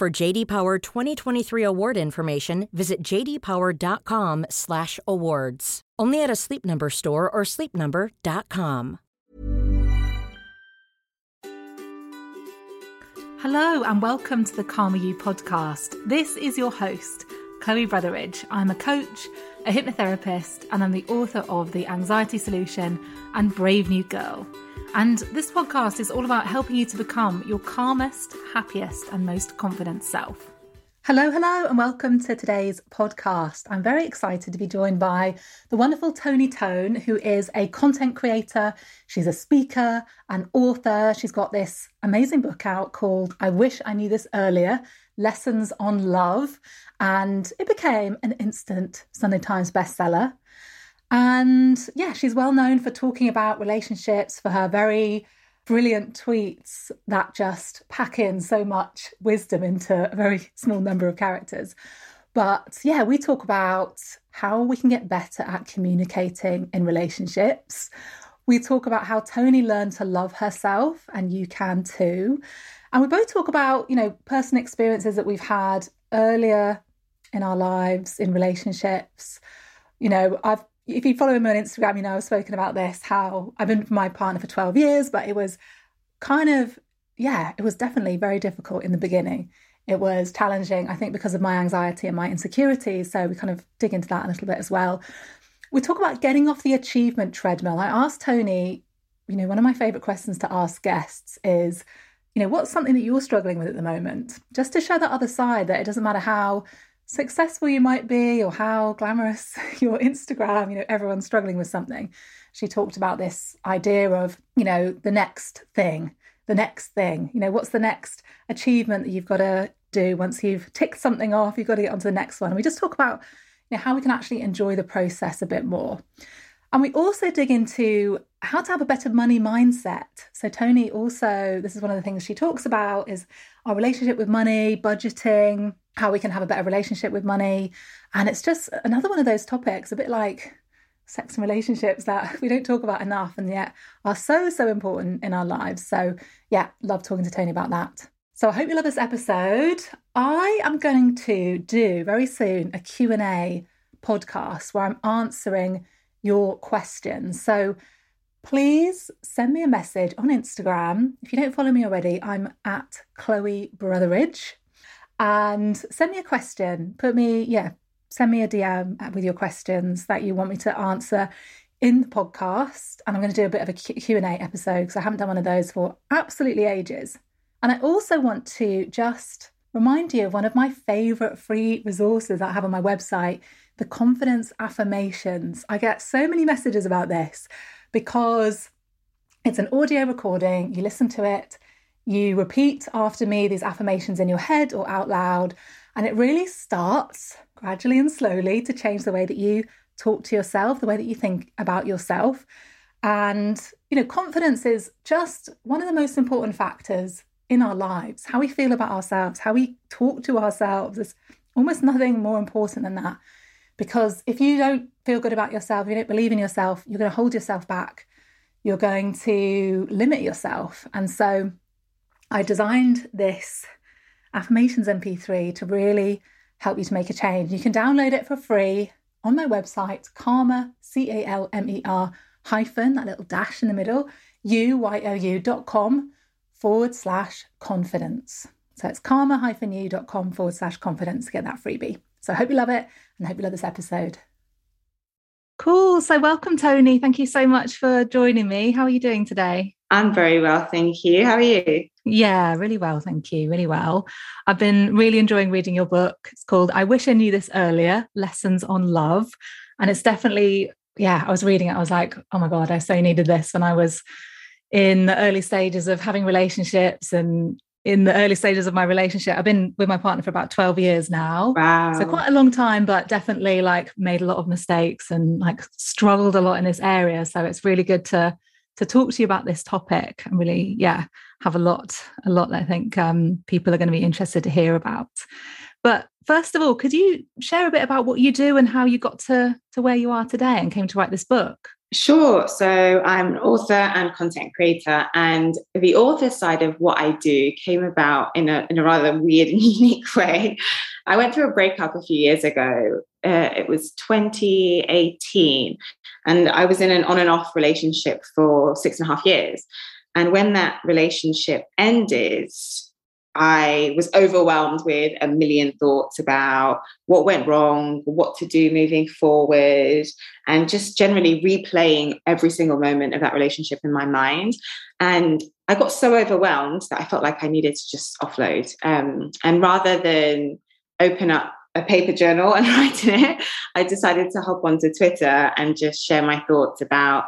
For JD Power 2023 award information, visit jdpower.com/awards. Only at a Sleep Number store or sleepnumber.com. Hello and welcome to the Calmer You podcast. This is your host, Chloe Brotheridge. I'm a coach, a hypnotherapist, and I'm the author of The Anxiety Solution and Brave New Girl. And this podcast is all about helping you to become your calmest, happiest, and most confident self. Hello, hello, and welcome to today's podcast. I'm very excited to be joined by the wonderful Toni Tone, who is a content creator. She's a speaker, an author. She's got this amazing book out called I Wish I Knew This Earlier Lessons on Love. And it became an instant Sunday Times bestseller. And yeah, she's well known for talking about relationships, for her very brilliant tweets that just pack in so much wisdom into a very small number of characters. But yeah, we talk about how we can get better at communicating in relationships. We talk about how Toni learned to love herself, and you can too. And we both talk about, you know, personal experiences that we've had earlier in our lives, in relationships. You know, I've if you follow me on Instagram, you know I've spoken about this, how I've been with my partner for 12 years, but it was kind of, yeah, it was definitely very difficult in the beginning. It was challenging, I think, because of my anxiety and my insecurities. So we kind of dig into that a little bit as well. We talk about getting off the achievement treadmill. I asked Toni, you know, one of my favorite questions to ask guests is, you know, what's something that you're struggling with at the moment? Just to show the other side that it doesn't matter how successful you might be or how glamorous your Instagram, you know, everyone's struggling with something. She talked about this idea of, you know, the next thing, the next thing, you know, what's the next achievement that you've got to do once you've ticked something off, you've got to get onto the next one. And we just talk about, you know, how we can actually enjoy the process a bit more. And we also dig into how to have a better money mindset. So Toni also, this is one of the things she talks about is our relationship with money, budgeting, how we can have a better relationship with money. And it's just another one of those topics, a bit like sex and relationships that we don't talk about enough and yet are so, so important in our lives. So, yeah, love talking to Toni about that. So I hope you love this episode. I am going to do very soon a Q&A podcast where I'm answering your questions. So please send me a message on Instagram. If you don't follow me already, I'm at Chloe Brotheridge and send me a question. Put me, yeah, send me a DM with your questions that you want me to answer in the podcast. And I'm going to do a bit of a Q&A episode because I haven't done one of those for absolutely ages. And I also want to just remind you of one of my favorite free resources that I have on my website, the confidence affirmations. I get so many messages about this because it's an audio recording, you listen to it, you repeat after me these affirmations in your head or out loud, and it really starts gradually and slowly to change the way that you talk to yourself, the way that you think about yourself. And, you know, confidence is just one of the most important factors in our lives. How we feel about ourselves, how we talk to ourselves. There's almost nothing more important than that. Because if you don't feel good about yourself, you don't believe in yourself, you're going to hold yourself back. You're going to limit yourself. And so I designed this affirmations MP3 to really help you to make a change. You can download it for free on my website, calmer, C A L M E R hyphen, that little dash in the middle, U Y O U dot com forward slash confidence. So it's calmer hyphen U dot com forward slash confidence to get that freebie. So I hope you love it and I hope you love this episode. Cool. So welcome, Toni. Thank you so much for joining me. How are you doing today? I'm very well, thank you. How are you? Yeah, really well, thank you. Really well. I've been really enjoying reading your book. It's called I Wish I Knew This Earlier Lessons on Love. And it's definitely, yeah, I was reading it. I was like, oh my God, I so needed this when I was in the early stages of having relationships and in the early stages of my relationship. I've been with my partner for about 12 years now. Wow. So quite a long time, but definitely like made a lot of mistakes and like struggled a lot in this area. So it's really good to to talk to you about this topic and really, yeah, have a lot, a lot that I think um, people are going to be interested to hear about. But first of all, could you share a bit about what you do and how you got to to where you are today and came to write this book? Sure. So I'm an author and content creator, and the author side of what I do came about in a, in a rather weird and unique way. I went through a breakup a few years ago. Uh, it was 2018, and I was in an on and off relationship for six and a half years. And when that relationship ended, I was overwhelmed with a million thoughts about what went wrong, what to do moving forward, and just generally replaying every single moment of that relationship in my mind. And I got so overwhelmed that I felt like I needed to just offload. Um, and rather than open up a paper journal and write it, I decided to hop onto Twitter and just share my thoughts about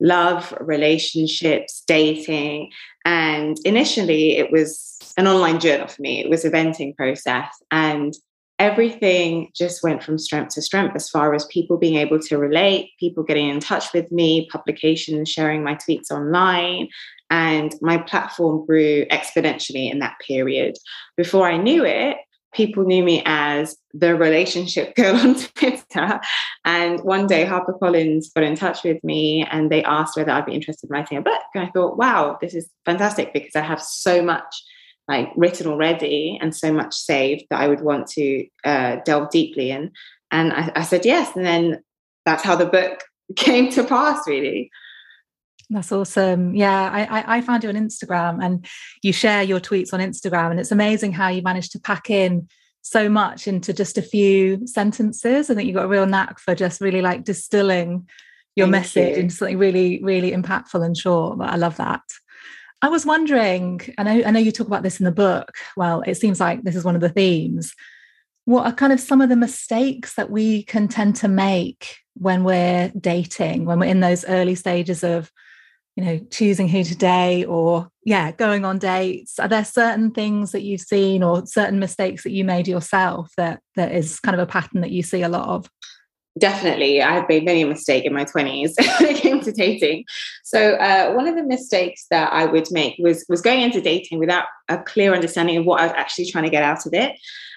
love, relationships, dating. And initially, it was an online journal for me, it was a venting process. And everything just went from strength to strength as far as people being able to relate, people getting in touch with me, publications, sharing my tweets online. And my platform grew exponentially in that period. Before I knew it, people knew me as the relationship girl on Twitter. And one day, HarperCollins got in touch with me and they asked whether I'd be interested in writing a book. And I thought, wow, this is fantastic because I have so much like written already and so much saved that I would want to uh, delve deeply in. And I, I said yes. And then that's how the book came to pass, really. That's awesome. Yeah, I, I found you on Instagram and you share your tweets on Instagram, and it's amazing how you manage to pack in so much into just a few sentences. I think you've got a real knack for just really like distilling your Thank message you. into something really, really impactful and short. But I love that. I was wondering, I I know you talk about this in the book. Well, it seems like this is one of the themes. What are kind of some of the mistakes that we can tend to make when we're dating, when we're in those early stages of you know choosing who to date or yeah going on dates. Are there certain things that you've seen or certain mistakes that you made yourself that that is kind of a pattern that you see a lot of? Definitely. I have made many a mistake in my 20s when it came to dating. So uh, one of the mistakes that i would make was was going into dating without a clear understanding of what i was actually trying to get out of it.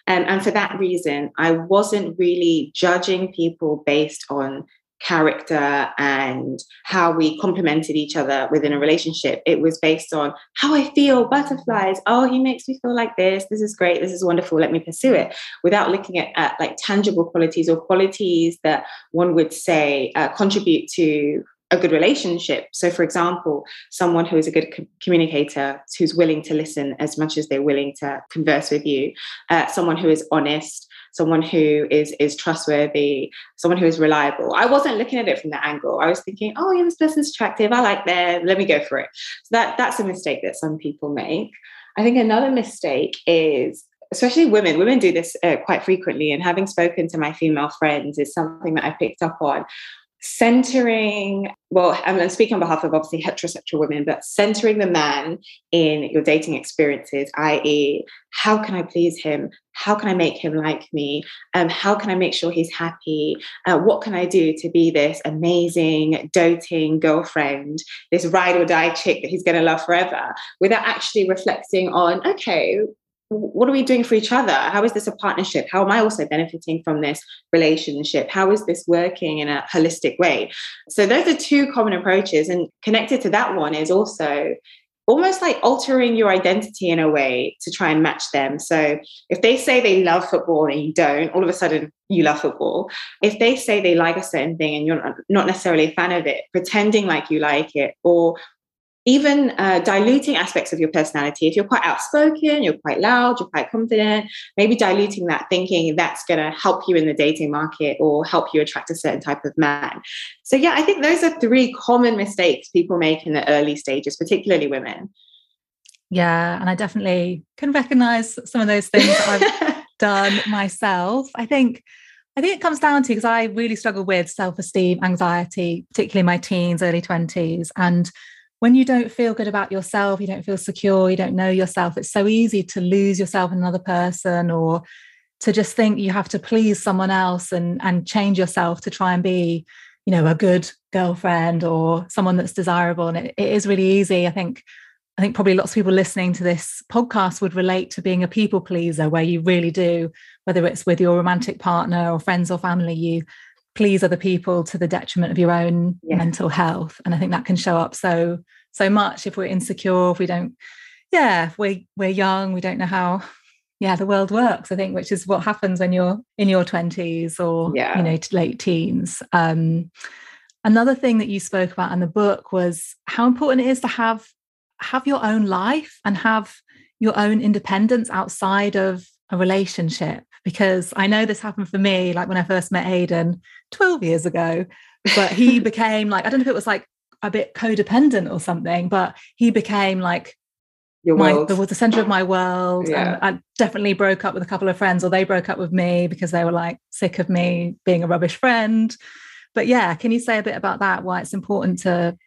Um, and for that reason i wasn't really judging people based on character and how we complemented each other within a relationship. It was based on how I feel, butterflies. Oh, he makes me feel like this. This is great. This is wonderful. Let me pursue it without looking at, at like tangible qualities or qualities that one would say uh, contribute to a good relationship. So, for example, someone who is a good co- communicator, who's willing to listen as much as they're willing to converse with you, uh, someone who is honest, someone who is is trustworthy, someone who is reliable. I wasn't looking at it from that angle. I was thinking, oh, yeah, this person's attractive. I like them. Let me go for it. So that that's a mistake that some people make. I think another mistake is especially women women do this uh, quite frequently and having spoken to my female friends is something that i picked up on centering, well, I'm speaking on behalf of obviously heterosexual women, but centering the man in your dating experiences, i.e., how can I please him? How can I make him like me? Um, how can I make sure he's happy? Uh, what can I do to be this amazing, doting girlfriend, this ride or die chick that he's going to love forever, without actually reflecting on, okay, what are we doing for each other? How is this a partnership? How am I also benefiting from this relationship? How is this working in a holistic way? So, those are two common approaches. And connected to that one is also almost like altering your identity in a way to try and match them. So, if they say they love football and you don't, all of a sudden you love football. If they say they like a certain thing and you're not necessarily a fan of it, pretending like you like it or even uh, diluting aspects of your personality. If you're quite outspoken, you're quite loud, you're quite confident, maybe diluting that thinking that's going to help you in the dating market or help you attract a certain type of man. So, yeah, I think those are three common mistakes people make in the early stages, particularly women. Yeah, and I definitely can recognize some of those things I've done myself. I think I think it comes down to because I really struggle with self-esteem, anxiety, particularly in my teens, early 20s. And when you don't feel good about yourself, you don't feel secure, you don't know yourself, it's so easy to lose yourself in another person or to just think you have to please someone else and and change yourself to try and be, you know, a good girlfriend or someone that's desirable. And it, it is really easy. I think I think probably lots of people listening to this podcast would relate to being a people pleaser, where you really do, whether it's with your romantic partner or friends or family, you please other people to the detriment of your own yeah. mental health. And I think that can show up so, so much if we're insecure, if we don't, yeah, we we're young, we don't know how yeah the world works i think which is what happens when you're in your 20s or yeah. you know late teens um, another thing that you spoke about in the book was how important it is to have have your own life and have your own independence outside of a relationship because I know this happened for me like when I first met Aidan 12 years ago but he became like I don't know if it was like a bit codependent or something but he became like your my, world. the, the center of my world yeah. and I definitely broke up with a couple of friends or they broke up with me because they were like sick of me being a rubbish friend but yeah can you say a bit about that why it's important to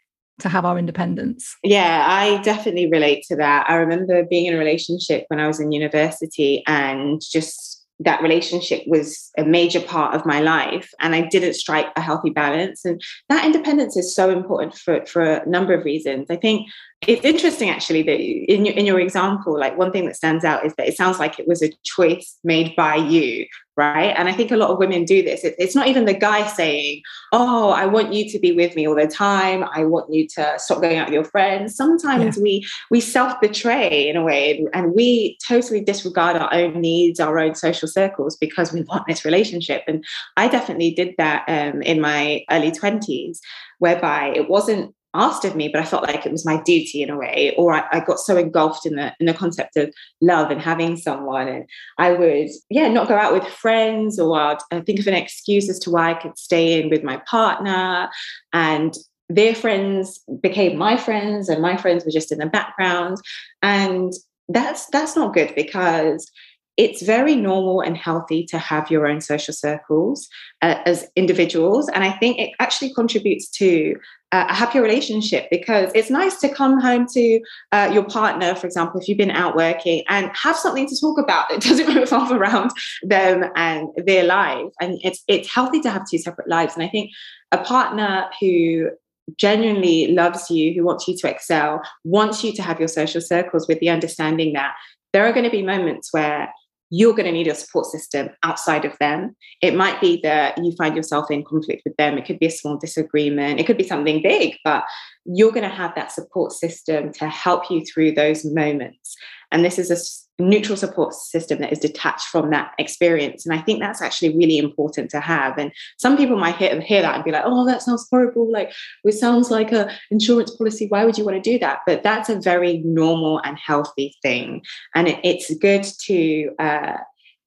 to have our independence. Yeah, I definitely relate to that. I remember being in a relationship when I was in university and just that relationship was a major part of my life and I didn't strike a healthy balance. And that independence is so important for, for a number of reasons. I think it's interesting actually that in your, in your example, like one thing that stands out is that it sounds like it was a choice made by you right? And I think a lot of women do this. It, it's not even the guy saying, "Oh, I want you to be with me all the time. I want you to stop going out with your friends." Sometimes yeah. we we self betray in a way, and we totally disregard our own needs, our own social circles because we want this relationship. And I definitely did that um, in my early twenties, whereby it wasn't asked of me, but I felt like it was my duty in a way, or I, I, got so engulfed in the in the concept of love and having someone, and I would yeah not go out with friends, or I'd, I'd think of an excuse as to why I could stay in with my partner, and their friends became my friends, and my friends were just in the background, and that's that's not good because it's very normal and healthy to have your own social circles uh, as individuals. And I think it actually contributes to uh, a happier relationship because it's nice to come home to uh, your partner, for example, if you've been out working and have something to talk about that doesn't revolve around them and their life. And it's, it's healthy to have two separate lives. And I think a partner who genuinely loves you, who wants you to excel, wants you to have your social circles with the understanding that there are going to be moments where you're going to need a support system outside of them. It might be that you find yourself in conflict with them. It could be a small disagreement. It could be something big, but you're going to have that support system to help you through those moments. And this is a neutral support system that is detached from that experience. And I think that's actually really important to have. And some people might hear, hear that and be like, oh, that sounds horrible. Like it sounds like a insurance policy. Why would you want to do that? But that's a very normal and healthy thing. And it, it's good to, uh,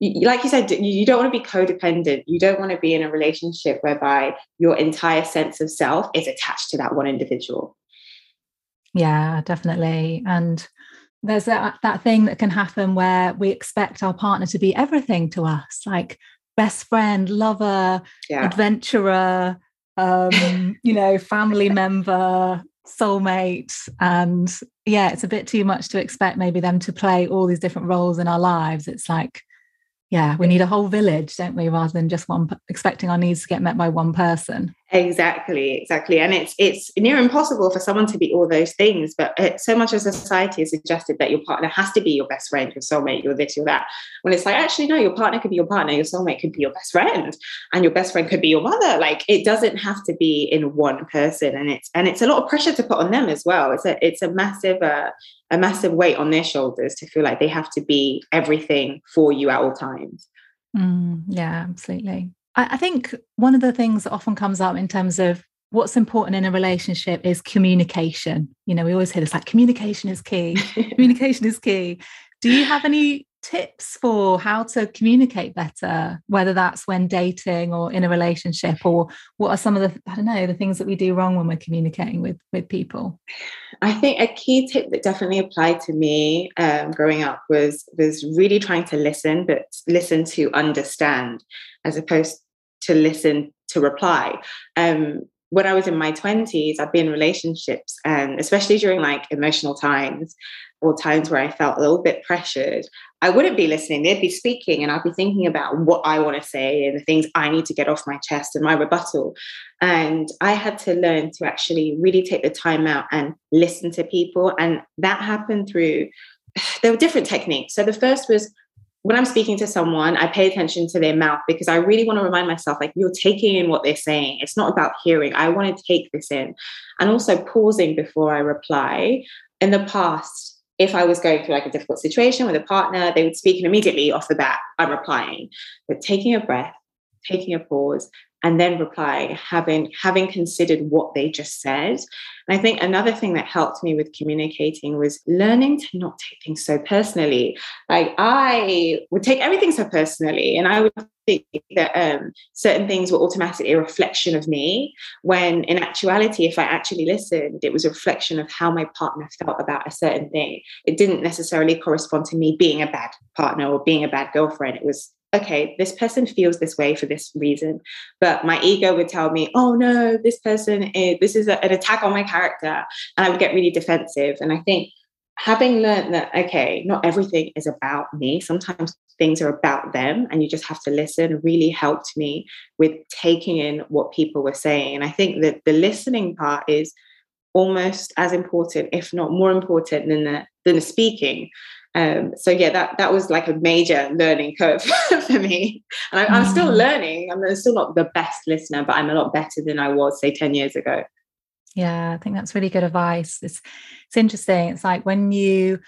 like you said, you don't want to be codependent. You don't want to be in a relationship whereby your entire sense of self is attached to that one individual. Yeah, definitely. And there's that that thing that can happen where we expect our partner to be everything to us like best friend lover yeah. adventurer um you know family member soulmate. And yeah it's a bit too much to expect maybe them to play all these different roles in our lives. It's like yeah we need a whole village don't we rather than just one expecting our needs to get met by one person exactly exactly and it's it's near impossible for someone to be all those things but it, so much of society has suggested that your partner has to be your best friend your soulmate your this your that when it's like actually no your partner could be your partner your soulmate could be your best friend and your best friend could be your mother like it doesn't have to be in one person and it's and it's a lot of pressure to put on them as well it's a it's a massive uh, a massive weight on their shoulders to feel like they have to be everything for you at all times. Mm, yeah, absolutely. I, I think one of the things that often comes up in terms of what's important in a relationship is communication. You know, we always hear this like communication is key. communication is key. Do you have any tips for how to communicate better, whether that's when dating or in a relationship, or what are some of the I don't know the things that we do wrong when we're communicating with with people? I think a key tip that definitely applied to me um, growing up was was really trying to listen, but listen to understand as opposed to listen to reply. Um, when I was in my 20s, I'd be in relationships, and especially during like emotional times or times where I felt a little bit pressured, I wouldn't be listening. They'd be speaking, and I'd be thinking about what I want to say and the things I need to get off my chest and my rebuttal. And I had to learn to actually really take the time out and listen to people. And that happened through, there were different techniques. So the first was when I'm speaking to someone, I pay attention to their mouth because I really want to remind myself, like, you're taking in what they're saying. It's not about hearing. I want to take this in. And also pausing before I reply. In the past, if I was going through like a difficult situation with a partner, they would speak and immediately off the bat, I'm replying. But taking a breath, taking a pause, and then replying, having having considered what they just said. And I think another thing that helped me with communicating was learning to not take things so personally. Like I would take everything so personally, and I would think that um, certain things were automatically a reflection of me. When in actuality, if I actually listened, it was a reflection of how my partner felt about a certain thing. It didn't necessarily correspond to me being a bad partner or being a bad girlfriend. It was okay, this person feels this way for this reason. But my ego would tell me, oh no, this person is, this is a, an attack on my character. And I would get really defensive. And I think having learned that, okay, not everything is about me, sometimes things are about them and you just have to listen really helped me with taking in what people were saying. And I think that the listening part is almost as important, if not more important than the, than the speaking um, so yeah, that that was like a major learning curve for me, and I, am still mm. learning. I'm still not the best listener, but I'm a lot better than I was say ten years ago. Yeah, I think that's really good advice. It's it's interesting. It's like when you,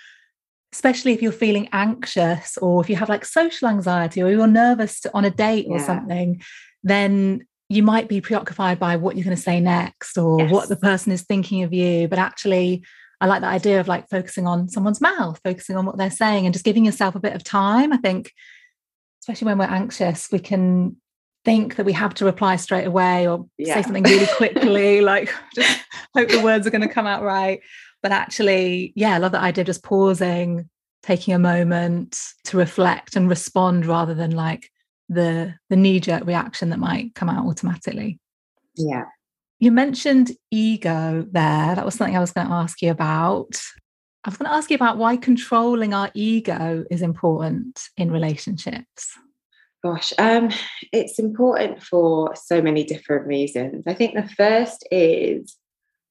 especially if you're feeling anxious or if you have like social anxiety or you're nervous on a date or yeah. something, then you might be preoccupied by what you're going to say next or yes. what the person is thinking of you. But actually, I like that idea of like focusing on someone's mouth, focusing on what they're saying, and just giving yourself a bit of time. I think, especially when we're anxious, we can think that we have to reply straight away or yeah. say something really quickly, like just hope the words are going to come out right. But actually, yeah, I love that idea of just pausing, taking a moment to reflect and respond rather than like the the knee-jerk reaction that might come out automatically. Yeah, you mentioned ego there. That was something I was going to ask you about. I was going to ask you about why controlling our ego is important in relationships. Gosh, um, it's important for so many different reasons. I think the first is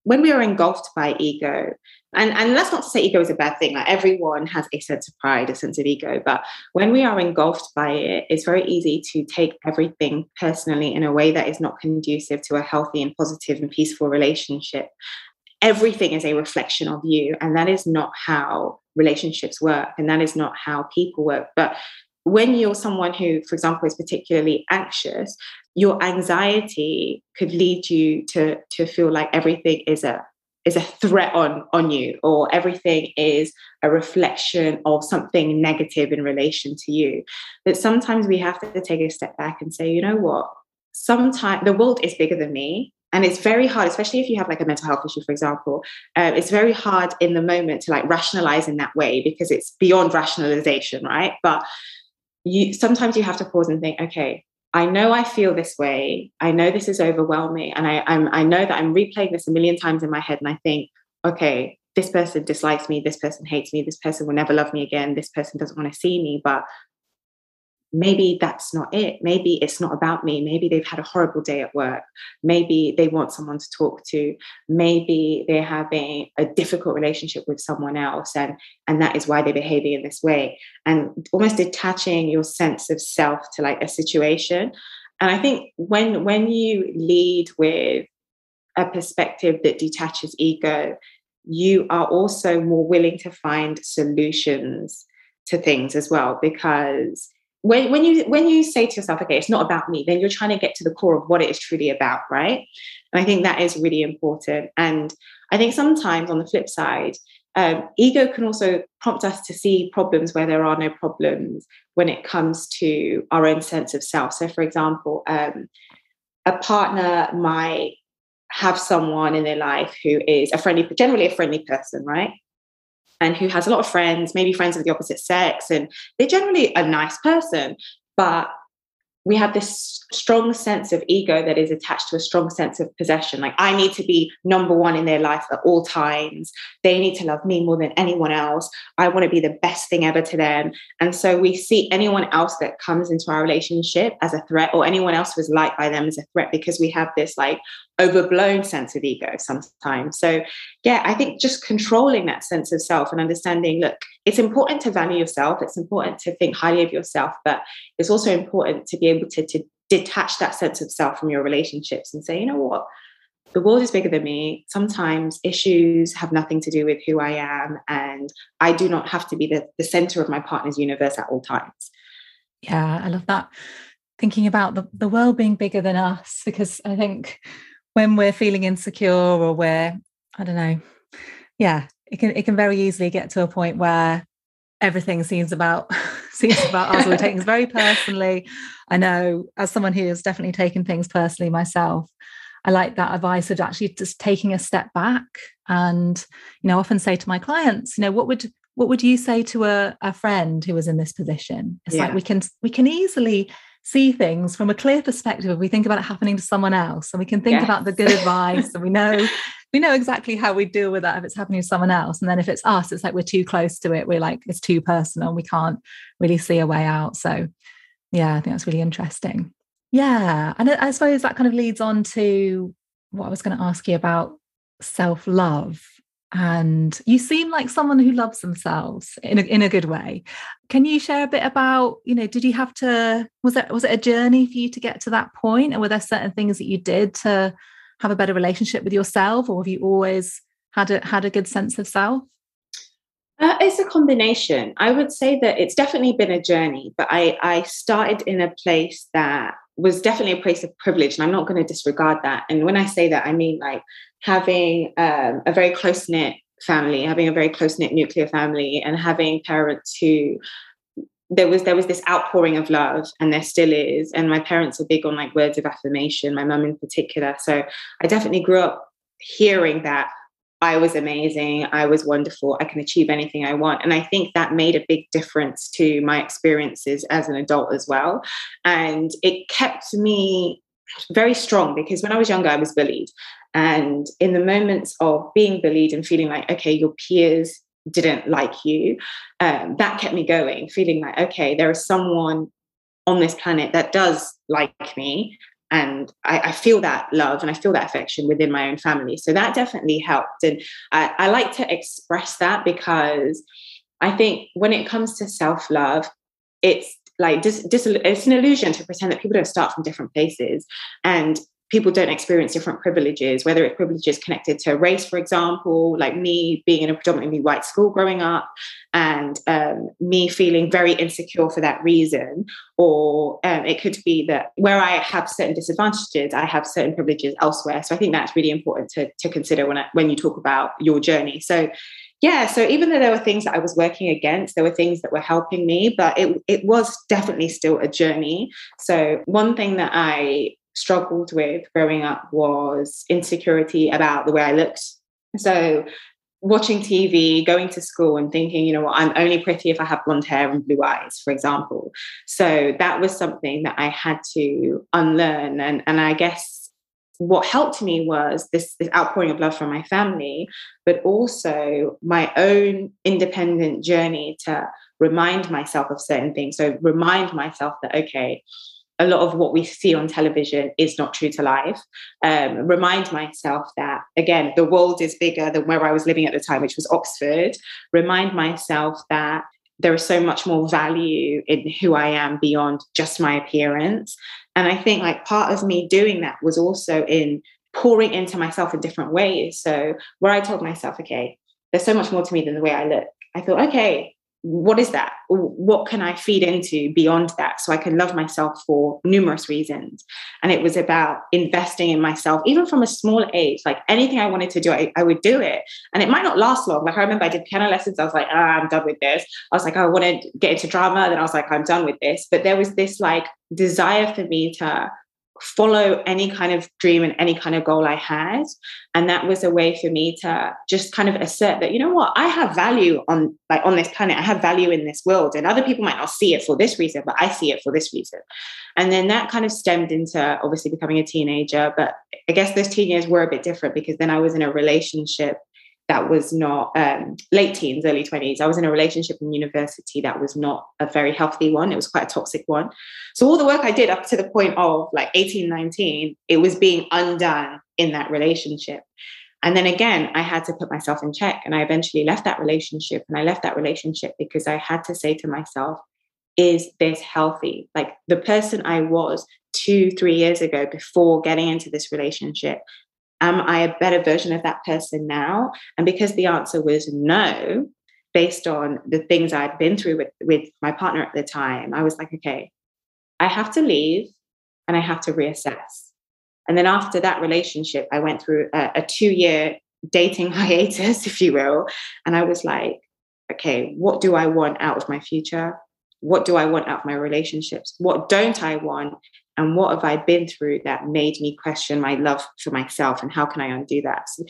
when we are engulfed by ego, and, and that's not to say ego is a bad thing, like everyone has a sense of pride, a sense of ego, but when we are engulfed by it, it's very easy to take everything personally in a way that is not conducive to a healthy and positive and peaceful relationship. Everything is a reflection of you, and that is not how relationships work, and that is not how people work. But when you're someone who, for example, is particularly anxious, your anxiety could lead you to to feel like everything is a is a threat on on you or everything is a reflection of something negative in relation to you. That sometimes we have to take a step back and say you know what? Sometimes the world is bigger than me and it's very hard especially if you have like a mental health issue for example uh, it's very hard in the moment to like rationalize in that way because it's beyond rationalization right? But you sometimes you have to pause and think okay I know I feel this way. I know this is overwhelming. And I, I'm, I know that I'm replaying this a million times in my head. And I think, okay, this person dislikes me. This person hates me. This person will never love me again. This person doesn't want to see me. But maybe that's not it. Maybe it's not about me. Maybe they've had a horrible day at work. Maybe they want someone to talk to. Maybe they're having a difficult relationship with someone else and and that is why they're behaving in this way. And almost detaching your sense of self to like a situation. And I think when when you lead with a perspective that detaches ego, you are also more willing to find solutions to things as well because when, when you when you say to yourself, okay, it's not about me, then you're trying to get to the core of what it is truly about, right? And I think that is really important. And I think sometimes on the flip side, um, ego can also prompt us to see problems where there are no problems when it comes to our own sense of self. So, for example, um, a partner might have someone in their life who is a friendly, generally a friendly person, right? And who has a lot of friends, maybe friends of the opposite sex, and they're generally a nice person, but we have this strong sense of ego that is attached to a strong sense of possession. Like, I need to be number one in their life at all times. They need to love me more than anyone else. I want to be the best thing ever to them. And so we see anyone else that comes into our relationship as a threat, or anyone else who's liked by them as a threat, because we have this like overblown sense of ego sometimes. So, yeah, I think just controlling that sense of self and understanding look, it's important to value yourself, it's important to think highly of yourself, but it's also important to be able to, to detach that sense of self from your relationships and say, you know what? The world is bigger than me. Sometimes issues have nothing to do with who I am, and I do not have to be the, the center of my partner's universe at all times. Yeah, I love that. Thinking about the, the world being bigger than us, because I think when we're feeling insecure or we're, I don't know, yeah, it can it can very easily get to a point where everything seems about seems about us. We're taking things very personally. I know as someone who has definitely taken things personally myself, I like that advice of actually just taking a step back and, you know, often say to my clients, you know, what would what would you say to a, a friend who was in this position? It's yeah. like we can we can easily see things from a clear perspective if we think about it happening to someone else and we can think yes. about the good advice and we know we know exactly how we deal with that if it's happening to someone else. And then if it's us it's like we're too close to it. We're like it's too personal. And we can't really see a way out. So yeah i think that's really interesting. Yeah and i suppose that kind of leads on to what i was going to ask you about self-love and you seem like someone who loves themselves in a, in a good way. Can you share a bit about you know did you have to was it was it a journey for you to get to that point? and were there certain things that you did to have a better relationship with yourself or have you always had a had a good sense of self? Uh, it's a combination. I would say that it's definitely been a journey but i i started in a place that was definitely a place of privilege and i'm not going to disregard that. And when i say that i mean like having um, a very close knit family, having a very close knit nuclear family, and having parents who there was there was this outpouring of love and there still is. And my parents are big on like words of affirmation my mum in particular. So i definitely grew up hearing that i was amazing i was wonderful i can achieve anything i want. And i think that made a big difference to my experiences as an adult as well. And it kept me very strong because when i was younger i was bullied and in the moments of being bullied and feeling like, okay, your peers didn't like you, um, that kept me going, feeling like, okay, there is someone on this planet that does like me. And I, I, feel that love and I feel that affection within my own family. So that definitely helped. And I, I like to express that because I think when it comes to self love, it's like dis, dis, it's an illusion to pretend that people don't start from different places. And people don't experience different privileges, whether it's privileges connected to race, for example, like me being in a predominantly white school growing up and um, me feeling very insecure for that reason. Or um, it could be that where I have certain disadvantages, I have certain privileges elsewhere. So I think that's really important to, to consider when, I, when you talk about your journey. So yeah, so even though there were things that I was working against, there were things that were helping me, but it, it was definitely still a journey. So, one thing that I struggled with growing up was insecurity about the way I looked. So, watching TV, going to school, and thinking, you know what, I'm only pretty if I have blonde hair and blue eyes, for example. So, that was something that I had to unlearn. And, and I guess what helped me was this, this outpouring of love from my family, but also my own independent journey to remind myself of certain things. So, remind myself that, okay, a lot of what we see on television is not true to life. Um, remind myself that, again, the world is bigger than where I was living at the time, which was Oxford. Remind myself that there is so much more value in who I am beyond just my appearance. And I think like part of me doing that was also in pouring into myself in different ways. So where I told myself, okay, there's so much more to me than the way I look. I thought, okay, what is that? What can I feed into beyond that so I can love myself for numerous reasons? And it was about investing in myself, even from a small age. Like anything I wanted to do, I, I would do it. And it might not last long. Like I remember I did piano lessons. I was like, ah, I'm done with this. I was like, I want to get into drama. Then I was like, I'm done with this. But there was this like desire for me to follow any kind of dream and any kind of goal I had. And that was a way for me to just kind of assert that, you know what, I have value on like on this planet. I have value in this world. And other people might not see it for this reason, but I see it for this reason. And then that kind of stemmed into obviously becoming a teenager. But I guess those teen years were a bit different because then I was in a relationship that was not um, late teens, early 20s. I was in a relationship in university that was not a very healthy one. It was quite a toxic one. So all the work I did up to the point of like 18, 19, it was being undone in that relationship. And then again, I had to put myself in check. And I eventually left that relationship. And I left that relationship because I had to say to myself, is this healthy? Like the person I was two, three years ago before getting into this relationship, am I a better version of that person now? And because the answer was no, based on the things I'd been through with, with my partner at the time, I was like, okay, I have to leave and I have to reassess. And then after that relationship, I went through a, a two year dating hiatus, if you will. And I was like, okay, what do I want out of my future? What do I want out of my relationships? What don't I want? And what have I been through that made me question my love for myself and how can I undo that? So,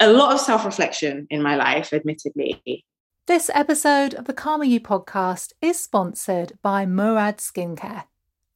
a lot of self reflection in my life, admittedly. This episode of the Calmer You podcast is sponsored by Murad Skincare.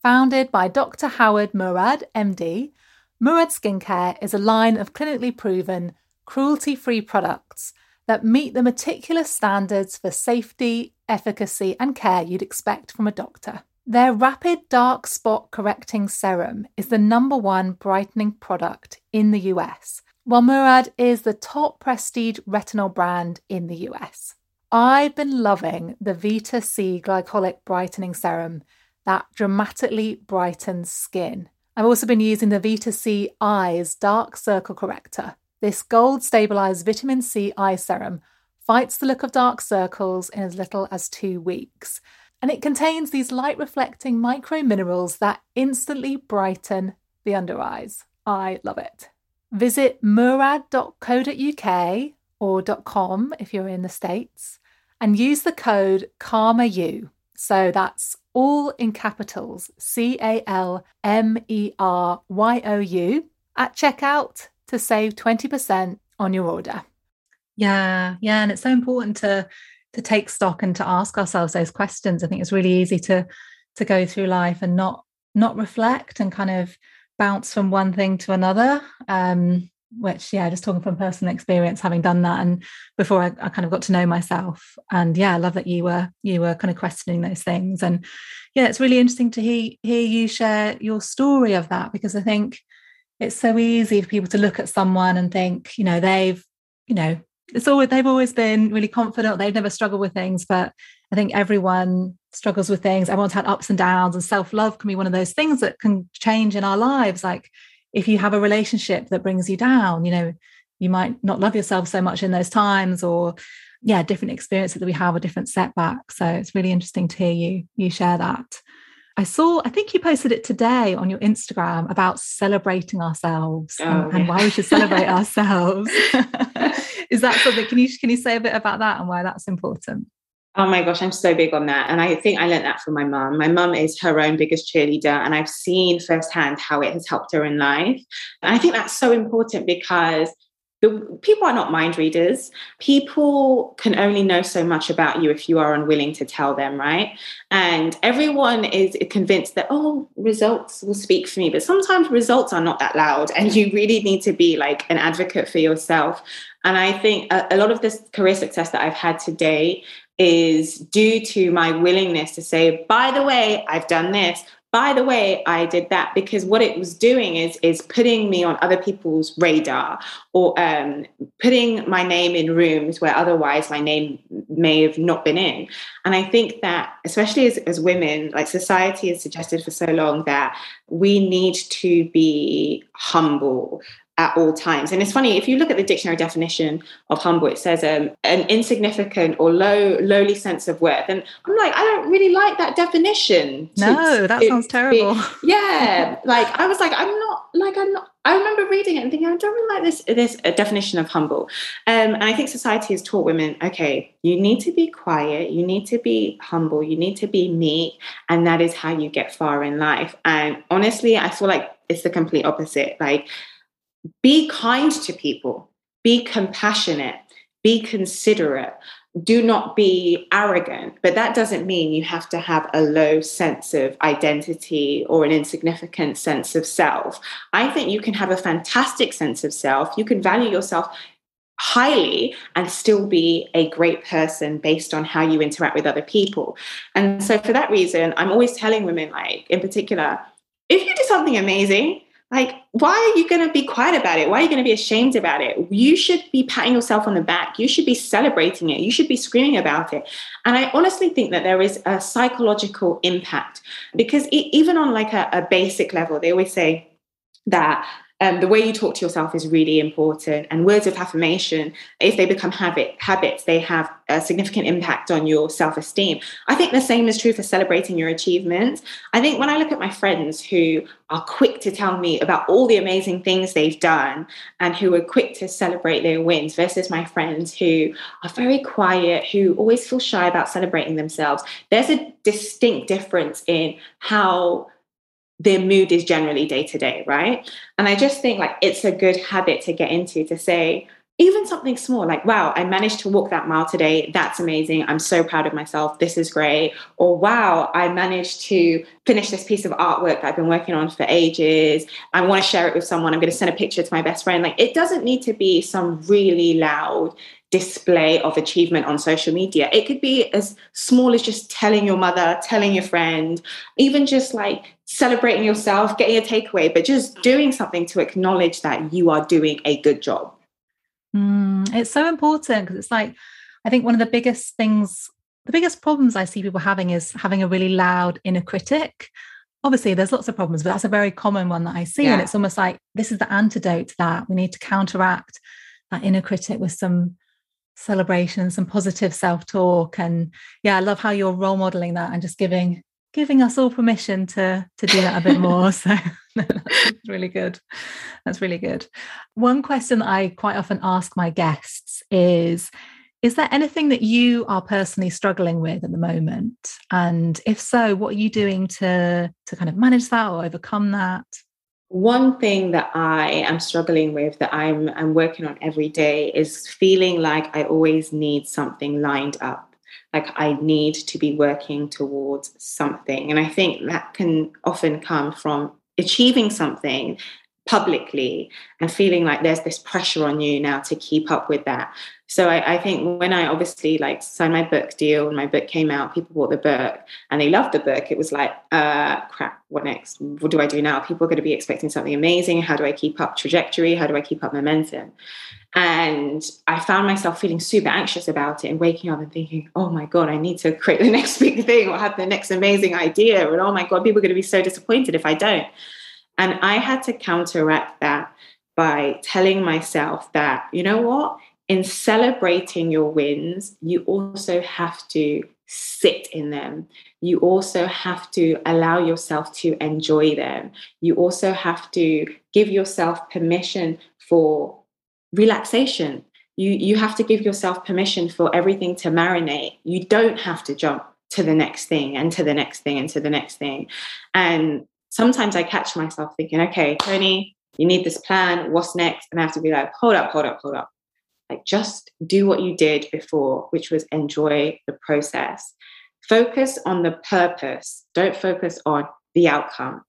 Founded by Dr. Howard Murad, MD, Murad Skincare is a line of clinically proven, cruelty free products that meet the meticulous standards for safety, efficacy, and care you'd expect from a doctor. Their rapid dark spot correcting serum is the number one brightening product in the US, while Murad is the top prestige retinol brand in the US. I've been loving the Vita C glycolic brightening serum that dramatically brightens skin. I've also been using the Vita C Eyes Dark Circle Corrector. This gold stabilized vitamin C eye serum fights the look of dark circles in as little as two weeks and it contains these light reflecting micro minerals that instantly brighten the under eyes. I love it. Visit murad.co.uk or .com if you're in the States and use the code CALMERYOU. So that's all in capitals C A L M E R Y O U at checkout to save 20% on your order. Yeah, yeah. And it's so important to to take stock and to ask ourselves those questions. I think it's really easy to to go through life and not not reflect and kind of bounce from one thing to another. Um which yeah just talking from personal experience having done that and before I, I, kind of got to know myself. And yeah i love that you were you were kind of questioning those things. And yeah it's really interesting to hear hear you share your story of that because i think it's so easy for people to look at someone and think you know they've you know it's always they've always been really confident. They've never struggled with things but i think everyone struggles with things. Everyone's had ups and downs and self-love can be one of those things that can change in our lives. Like if you have a relationship that brings you down you know you might not love yourself so much in those times or yeah different experiences that we have or different setbacks. So it's really interesting to hear you you share that I saw, I think you posted it today on your Instagram about celebrating ourselves oh, and, yeah. and, why we should celebrate ourselves. Is that something? Can you can you say a bit about that and why that's important? Oh my gosh, I'm so big on that. And I think I learned that from my mum. My mum is her own biggest cheerleader, and I've seen firsthand how it has helped her in life. And I think that's so important because the, people are not mind readers. People can only know so much about you if you are unwilling to tell them, right? And everyone is convinced that, oh, results will speak for me. But sometimes results are not that loud, and you really need to be like an advocate for yourself. And I think a, a lot of this career success that I've had today is due to my willingness to say, by the way, I've done this by the way i did that because what it was doing is is putting me on other people's radar or um, putting my name in rooms where otherwise my name may have not been in. And i think that especially as, as women like society has suggested for so long that we need to be humble at all times. And it's funny if you look at the dictionary definition of humble, it says um, an insignificant or low, lowly sense of worth. And I'm like, I don't really like that definition. To, no, that sounds terrible. Be, yeah, like I was like, I'm not like I'm not. I remember reading it and thinking, I don't really like this this uh, definition of humble. Um, and I think society has taught women, okay, you need to be quiet, you need to be humble, you need to be meek, and that is how you get far in life. And honestly, I feel like it's the complete opposite. Like be kind to people, be compassionate, be considerate. Do not be arrogant, but that doesn't mean you have to have a low sense of identity or an insignificant sense of self. I think you can have a fantastic sense of self. You can value yourself highly and still be a great person based on how you interact with other people. And so, for that reason, I'm always telling women, like in particular, if you do something amazing, like, why are you going to be quiet about it? Why are you going to be ashamed about it? You should be patting yourself on the back. You should be celebrating it. You should be screaming about it. And I honestly think that there is a psychological impact because even on like a, a basic level, they always say that um, the way you talk to yourself is really important. And words of affirmation, if they become habit habits, they have a significant impact on your self esteem. I think the same is true for celebrating your achievements. I think when I look at my friends who are quick to tell me about all the amazing things they've done and who are quick to celebrate their wins versus my friends who are very quiet, who always feel shy about celebrating themselves, there's a distinct difference in how their mood is generally day to day, right? And I just think like it's a good habit to get into to say, even something small like, wow, I managed to walk that mile today. That's amazing. I'm so proud of myself. This is great. Or wow, I managed to finish this piece of artwork that I've been working on for ages. I want to share it with someone. I'm going to send a picture to my best friend. Like, it doesn't need to be some really loud display of achievement on social media. It could be as small as just telling your mother, telling your friend, even just like celebrating yourself, getting a takeaway, but just doing something to acknowledge that you are doing a good job. Mm, it's so important because it's like, I think one of the biggest things, the biggest problems I see people having is having a really loud inner critic. Obviously, there's lots of problems, but that's a very common one that I see. Yeah. And it's almost like this is the antidote to that. We need to counteract that inner critic with some celebration, some positive self-talk. And yeah, I love how you're role modeling that and just giving giving us all permission to to do that a bit more. So that's really good. That's really good. One question that I quite often ask my guests is is there anything that you are personally struggling with at the moment? And if so, what are you doing to to kind of manage that or overcome that? one thing that I am struggling with that I'm, I'm working on every day is feeling like I always need something lined up. Like I need to be working towards something. And I think that can often come from achieving something publicly and feeling like there's this pressure on you now to keep up with that. So I, I, think when I obviously like signed my book deal and my book came out, people bought the book and they loved the book. It was like, uh, crap, what next? What do I do now? People are going to be expecting something amazing. How do I keep up trajectory? How do I keep up momentum? And I found myself feeling super anxious about it and waking up and thinking, oh my God, I need to create the next big thing or have the next amazing idea. And oh my God, people are going to be so disappointed if I don't. And I had to counteract that by telling myself that, you know what? In celebrating your wins, you also have to sit in them. You also have to allow yourself to enjoy them. You also have to give yourself permission for relaxation. You, you have to give yourself permission for everything to marinate. You don't have to jump to the next thing and to the next thing and to the next thing. And sometimes I catch myself thinking, okay, Toni, you need this plan. What's next? And I have to be like, hold up, hold up, hold up. Like, just do what you did before, which was enjoy the process. Focus on the purpose. Don't focus on the outcome.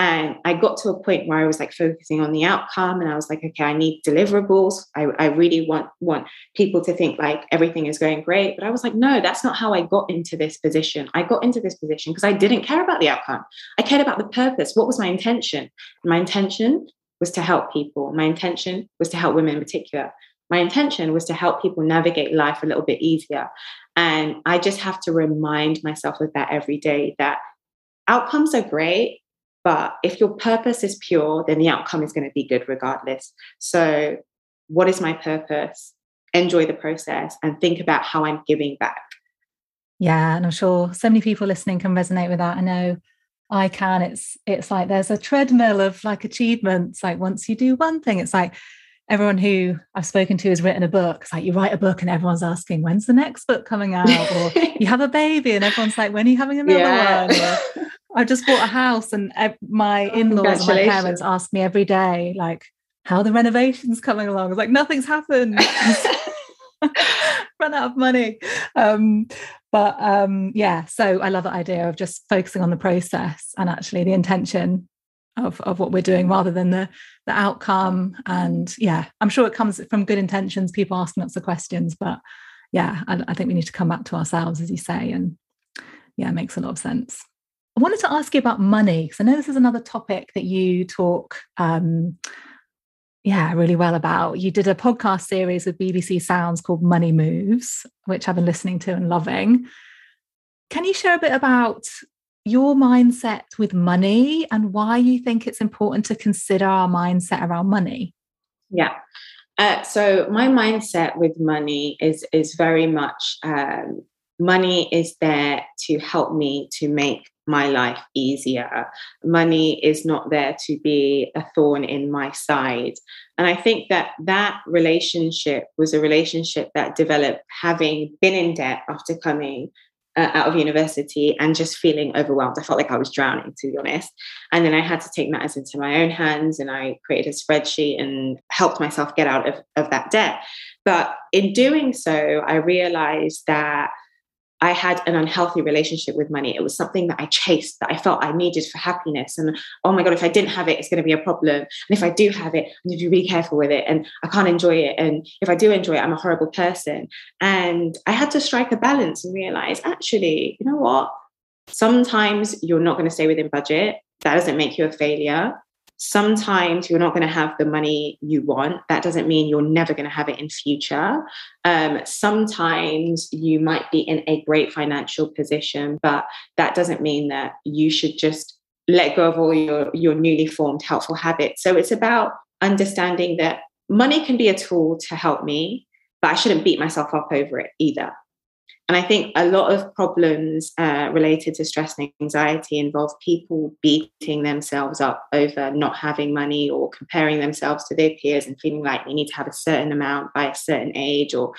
And I got to a point where I was like focusing on the outcome and I was like, okay, I need deliverables. I, I really want, want people to think like everything is going great. But I was like, no, that's not how I got into this position. I got into this position because I didn't care about the outcome. I cared about the purpose. What was my intention? my intention was to help people. My intention was to help women in particular. My intention was to help people navigate life a little bit easier. And I just have to remind myself of that every day that outcomes are great But if your purpose is pure, then the outcome is going to be good regardless. So, what is my purpose? Enjoy the process and think about how I'm giving back. Yeah, and I'm sure so many people listening can resonate with that. I know I can. It's it's like there's a treadmill of like achievements. Like once you do one thing, it's like everyone who I've spoken to has written a book. It's like you write a book and everyone's asking, when's the next book coming out? Or you have a baby and everyone's like, when are you having another yeah. one? Or, I just bought a house and my oh, in-laws and my parents ask me every day, like, how the renovations coming along? It's like nothing's happened. Run out of money. Um, but um, yeah, so I love that idea of just focusing on the process and actually the intention of, of what we're doing rather than the the outcome. And yeah, I'm sure it comes from good intentions, people asking lots of questions, but yeah, I, I think we need to come back to ourselves, as you say, and yeah, it makes a lot of sense. I wanted to ask you about money because I know this is another topic that you talk, um, yeah, really well about. You did a podcast series with BBC Sounds called Money Moves, which I've been listening to and loving. Can you share a bit about your mindset with money and why you think it's important to consider our mindset around money? Yeah. Uh, so my mindset with money is is very much um, money is there to help me to make my life easier. Money is not there to be a thorn in my side. And I think that that relationship was a relationship that developed having been in debt after coming uh, out of university and just feeling overwhelmed. I felt like I was drowning, to be honest. And then I had to take matters into my own hands and I created a spreadsheet and helped myself get out of, of that debt. But in doing so, I realized that I had an unhealthy relationship with money. It was something that I chased, that I felt I needed for happiness. And oh my God, if I didn't have it, it's going to be a problem. And if I do have it, I need to be really careful with it. And I can't enjoy it. And if I do enjoy it, I'm a horrible person. And I had to strike a balance and realize actually, you know what? Sometimes you're not going to stay within budget. That doesn't make you a failure sometimes you're not going to have the money you want. That doesn't mean you're never going to have it in future. Um, sometimes you might be in a great financial position but that doesn't mean that you should just let go of all your your newly formed helpful habits. So it's about understanding that money can be a tool to help me but i shouldn't beat myself up over it either and I think a lot of problems uh, related to stress and anxiety involve people beating themselves up over not having money or comparing themselves to their peers and feeling like they need to have a certain amount by a certain age or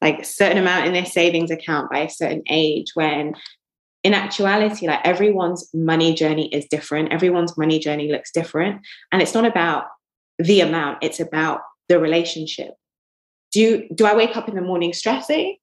like a certain amount in their savings account by a certain age when in actuality like everyone's money journey is different. Everyone's money journey looks different. And it's not about the amount it's about the relationship. Do do i wake up in the morning stressing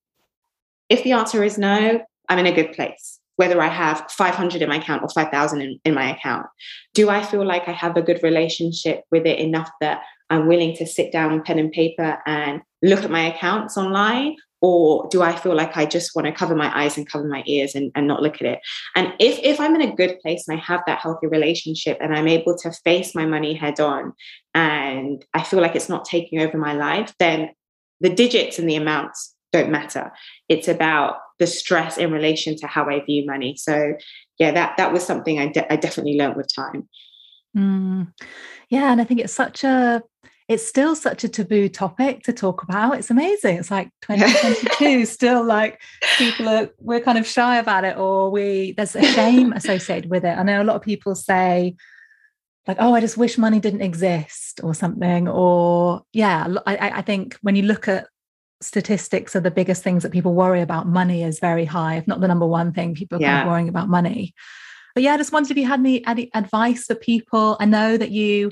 if the answer is no, I'm in a good place. Whether I have 500 in my account or 5,000 in, in my account, do I feel like I have a good relationship with it enough that I'm willing to sit down with pen and paper and look at my accounts online? Or do I feel like I just want to cover my eyes and cover my ears and, and not look at it? And if, if I'm in a good place and I have that healthy relationship and I'm able to face my money head on and I feel like it's not taking over my life, then the digits and the amounts don't matter. It's about the stress in relation to how I view money. So, yeah, that that was something I, de- I definitely learned with time. Mm. Yeah, and I think it's such a it's still such a taboo topic to talk about. It's amazing. It's like 2022, still like people are we're kind of shy about it, or we there's a shame associated with it. I know a lot of people say, like, oh, I just wish money didn't exist or something. Or yeah, I, I think when you look at statistics are the biggest things that people worry about. Money is very high, if not the number one thing people are yeah. kind of worrying about money. But yeah, I just wondered if you had any, any advice for people. I know that you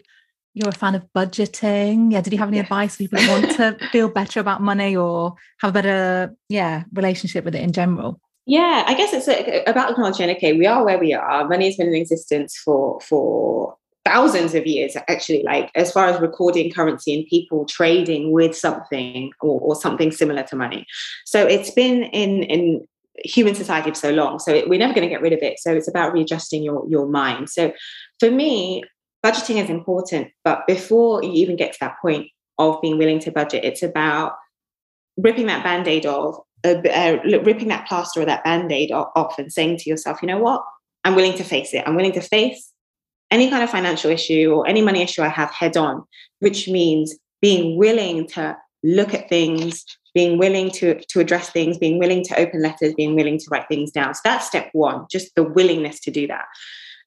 you're a fan of budgeting. Yeah, did you have any advice for people who want to feel better about money or have a better yeah relationship with it in general? Yeah, I guess it's about acknowledging. Okay, we are where we are. Money has been in existence for for thousands of years actually like as far as recording currency and people trading with something or, or something similar to money. So it's been in in human society for so long so it, we're never going to get rid of it. So it's about readjusting your your mind. So for me budgeting is important but before you even get to that point of being willing to budget it's about ripping that band-aid off uh, uh, ripping that plaster or that band-aid off and saying to yourself you know what? I'm willing to face it. I'm willing to face any kind of financial issue or any money issue I have head on, which means being willing to look at things, being willing to, to address things, being willing to open letters, being willing to write things down. So that's step one, just the willingness to do that.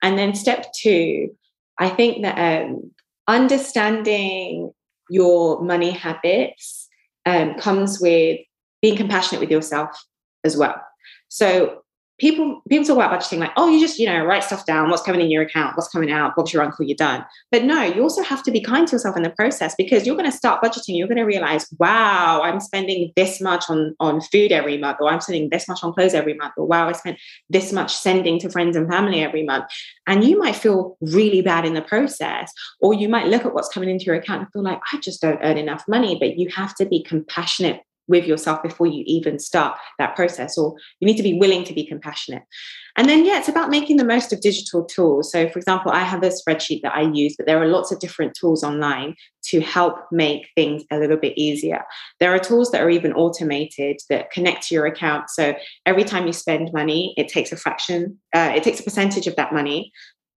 And then step two, I think that um, understanding your money habits um, comes with being compassionate with yourself as well. So people people talk about budgeting like, oh, you just you know write stuff down, what's coming in your account, what's coming out, Bob's your uncle, you're done. But no, you also have to be kind to yourself in the process because you're going to start budgeting. You're going to realize, wow, I'm spending this much on on food every month, or I'm spending this much on clothes every month, or wow, I spent this much sending to friends and family every month. And you might feel really bad in the process, or you might look at what's coming into your account and feel like I just don't earn enough money. But you have to be compassionate with yourself before you even start that process or you need to be willing to be compassionate. And then yeah it's about making the most of digital tools. So for example i have a spreadsheet that i use but there are lots of different tools online to help make things a little bit easier. There are tools that are even automated that connect to your account. So every time you spend money it takes a fraction uh, it takes a percentage of that money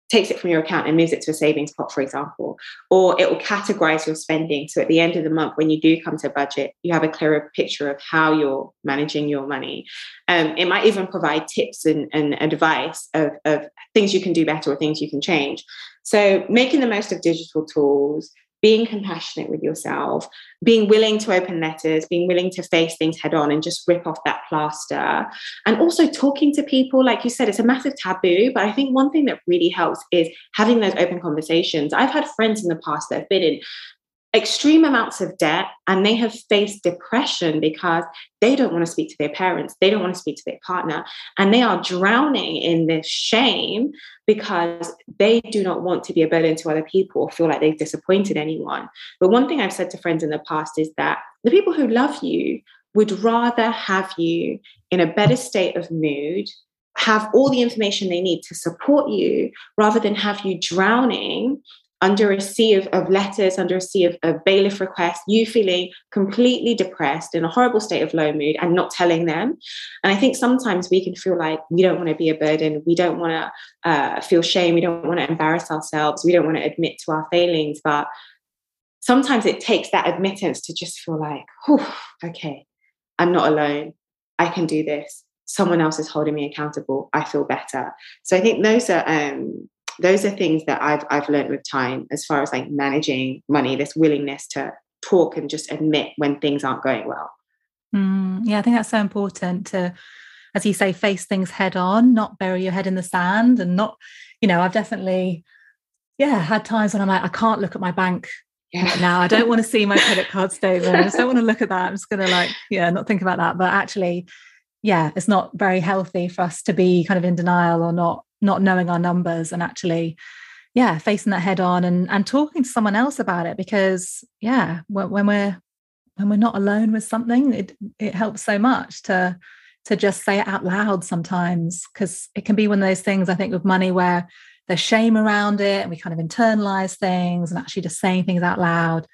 takes it from your account and moves it to a savings pot, for example, or it will categorize your spending. So at the end of the month, when you do come to budget, you have a clearer picture of how you're managing your money. Um, it might even provide tips and, and advice of, of things you can do better or things you can change. So making the most of digital tools, being compassionate with yourself, being willing to open letters, being willing to face things head on and just rip off that plaster. And also talking to people, like you said, it's a massive taboo. But I think one thing that really helps is having those open conversations. I've had friends in the past that have been in extreme amounts of debt and they have faced depression because they don't want to speak to their parents they don't want to speak to their partner and they are drowning in this shame because they do not want to be a burden to other people or feel like they've disappointed anyone. But one thing i've said to friends in the past is that the people who love you would rather have you in a better state of mood have all the information they need to support you rather than have you drowning under a sea of, of letters, under a sea of, of bailiff requests, you feeling completely depressed in a horrible state of low mood and not telling them. And I think sometimes we can feel like we don't want to be a burden. We don't want to uh, feel shame. We don't want to embarrass ourselves. We don't want to admit to our failings. But sometimes it takes that admittance to just feel like, okay, I'm not alone. I can do this. Someone else is holding me accountable. I feel better. So I think those are um, those are things that I've I've learned with time as far as like managing money, this willingness to talk and just admit when things aren't going well. Mm, yeah, I think that's so important to, as you say, face things head on, not bury your head in the sand, and not, you know, I've definitely, yeah, had times when I'm like, I can't look at my bank yeah. now. I don't want to see my credit card statement. I just don't want to look at that. I'm just going to like, yeah, not think about that. But actually, yeah, it's not very healthy for us to be kind of in denial or not not knowing our numbers and actually yeah facing that head on and and talking to someone else about it because yeah when, when we're when we're not alone with something it it helps so much to to just say it out loud sometimes because it can be one of those things i think with money where there's shame around it and we kind of internalize things and actually just saying things out loud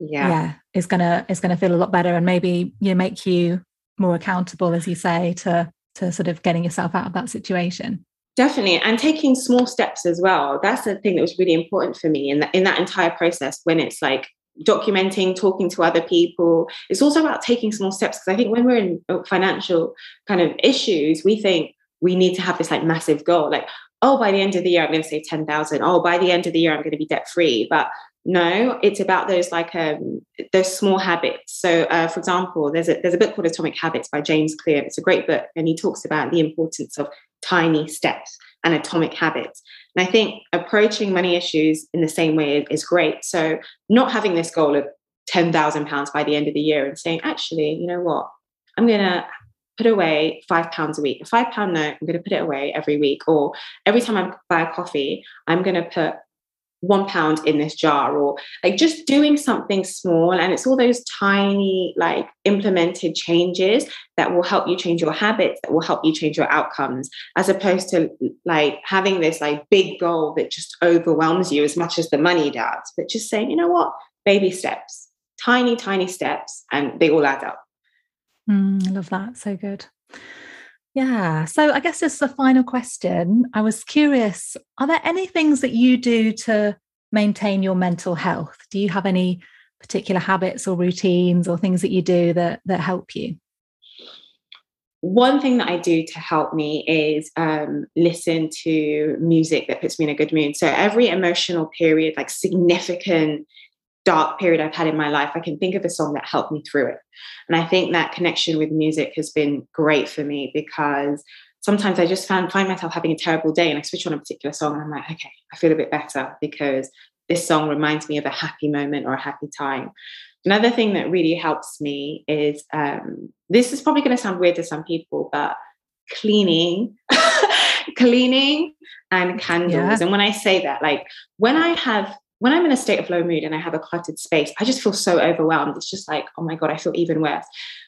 yeah. yeah is gonna is gonna feel a lot better and maybe you know make you more accountable as you say to to sort of getting yourself out of that situation Definitely, and taking small steps as well. That's the thing that was really important for me in that in that entire process. When it's like documenting, talking to other people, it's also about taking small steps. Because I think when we're in uh, financial kind of issues, we think we need to have this like massive goal, like oh, by the end of the year, I'm going to save ten thousand. Oh, by the end of the year, I'm going to be debt free. But no, it's about those like um, those small habits. So, uh, for example, there's a there's a book called Atomic Habits by James Clear. It's a great book, and he talks about the importance of tiny steps and atomic habits. And I think approaching money issues in the same way is great. So not having this goal of £10,000 by the end of the year and saying, actually, you know what? I'm going to put away five pounds a week. A five pound note, I'm going to put it away every week. Or every time I buy a coffee, I'm going to put one pound in this jar or like just doing something small and it's all those tiny like implemented changes that will help you change your habits that will help you change your outcomes as opposed to like having this like big goal that just overwhelms you as much as the money does but just saying you know what? Baby steps tiny tiny steps and they all add up. Mm, i love that so good Yeah. So I guess this is a final question. I was curious are there any things that you do to maintain your mental health? Do you have any particular habits or routines or things that you do that, that help you? one thing that I do to help me is um, listen to music that puts me in a good mood. So every emotional period, like significant dark period I've had in my life, I can think of a song that helped me through it. And I think that connection with music has been great for me because sometimes I just find, find myself having a terrible day and I switch on a particular song and I'm like, okay, I feel a bit better because this song reminds me of a happy moment or a happy time. Another thing that really helps me is um, this is probably going to sound weird to some people, but cleaning, cleaning and candles. Yeah. And when I say that, like when I have when I'm in a state of low mood and I have a cluttered space, I just feel so overwhelmed. It's just like, oh my God, I feel even worse.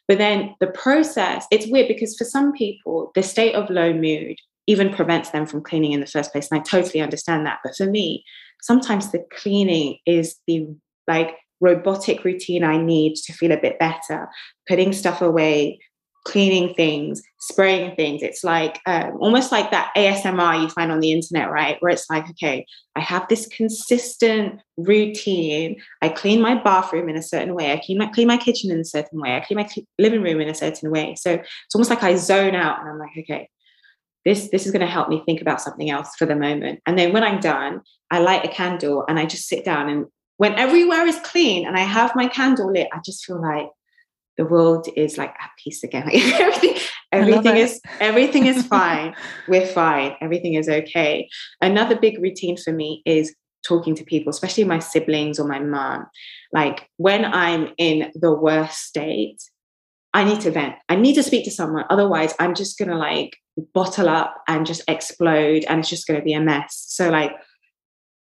But then the process, it's weird because for some people, the state of low mood even prevents them from cleaning in the first place. And I totally understand that. But for me, sometimes the cleaning is the like robotic routine I need to feel a bit better, putting stuff away, cleaning things, spraying things. It's like um, almost like that ASMR you find on the internet, right? Where it's like, okay, I have this consistent routine. I clean my bathroom in a certain way. I clean my, clean my kitchen in a certain way. I clean my living room in a certain way. So it's almost like I zone out and I'm like, okay, this this is going to help me think about something else for the moment and then when i'm done i light a candle and i just sit down and when everywhere is clean and i have my candle lit i just feel like the world is like at peace again like everything everything is everything is fine we're fine everything is okay another big routine for me is talking to people especially my siblings or my mom like when i'm in the worst state I need to vent. I need to speak to someone. Otherwise, I'm just going to like bottle up and just explode and it's just going to be a mess. So, like,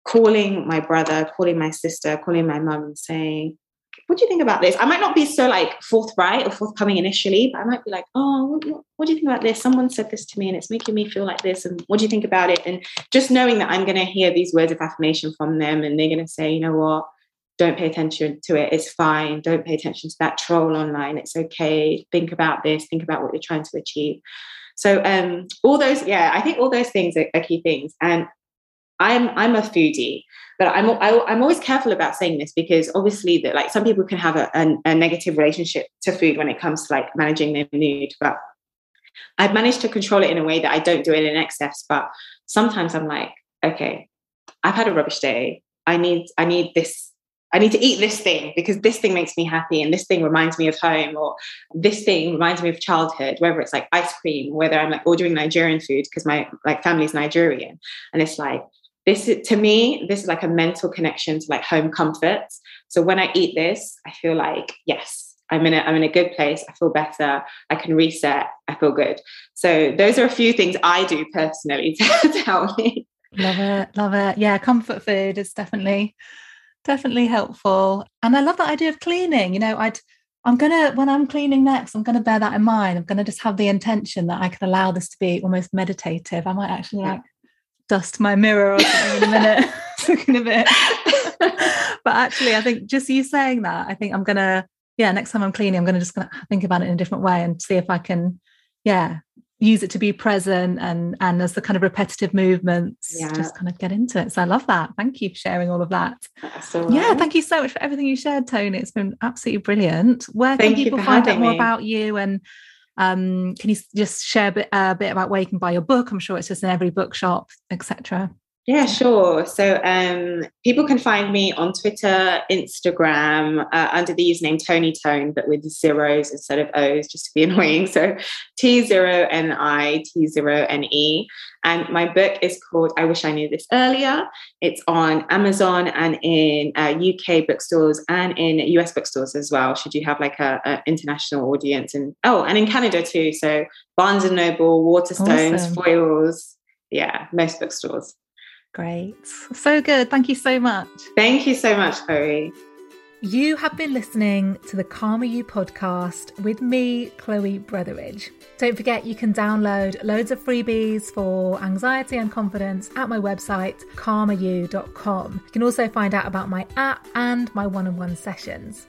calling my brother, calling my sister, calling my mom, and saying, what do you think about this? I might not be so like forthright or forthcoming initially, but I might be like, oh, what, what, do you think about this? Someone said this to me and it's making me feel like this. And what do you think about it? And just knowing that I'm going to hear these words of affirmation from them and they're going to say, you know what? don't pay attention to it. It's fine. Don't pay attention to that troll online. It's okay. Think about this. Think about what you're trying to achieve. So um, all those, yeah, I think all those things are, are key things. And I'm I'm a foodie, but I'm I, am i am always careful about saying this because obviously that like some people can have a, a, a negative relationship to food when it comes to like managing their mood. But I've managed to control it in a way that I don't do it in excess. But sometimes I'm like, okay, I've had a rubbish day. I need I need this I need to eat this thing because this thing makes me happy and this thing reminds me of home or this thing reminds me of childhood, whether it's like ice cream, whether I'm like ordering Nigerian food because my like family's Nigerian. And it's like, this is, to me, this is like a mental connection to like home comforts. So when I eat this, I feel like, yes, I'm in a I'm in a good place. I feel better. I can reset. I feel good. So those are a few things I do personally to, to help me. Love it, love it. Yeah, comfort food is definitely definitely helpful. And I love that idea of cleaning. You know, I'd I'm gonna when I'm cleaning next, I'm gonna bear that in mind. I'm gonna just have the intention that I can allow this to be almost meditative. I might actually like dust my mirror or something in a minute, looking a bit. but actually, I think just you saying that, I think I'm gonna, yeah, next time I'm cleaning, I'm gonna just gonna think about it in a different way and see if I can, yeah, use it to be present and and as the kind of repetitive movements yeah. just kind of get into it. So i love that. Thank you for sharing all of that. Yeah thank you so much for everything you shared Toni. It's been absolutely brilliant. Where thank can people find out more me. about you and um, can you just share a bit, uh, a bit about where you can buy your book? I'm sure it's just in every bookshop etc yeah, sure. So um, people can find me on Twitter, Instagram uh, under the username Toni Tone, but with zeros instead of O's, just to be annoying. So T0NI, T0NE. And my book is called I Wish I Knew This Earlier. It's on Amazon and in uh, UK bookstores and in US bookstores as well, should you have like a, international audience. And oh, and in Canada too. So Barnes and Noble, Waterstones, awesome. Foyles. Yeah, most bookstores. Great. So good. Thank you so much. Thank you so much, Chloe. You have been listening to the Calmer You podcast with me, Chloe Brotheridge. Don't forget you can download loads of freebies for anxiety and confidence at my website, calmeryou.com. You can also find out about my app and my one on one sessions.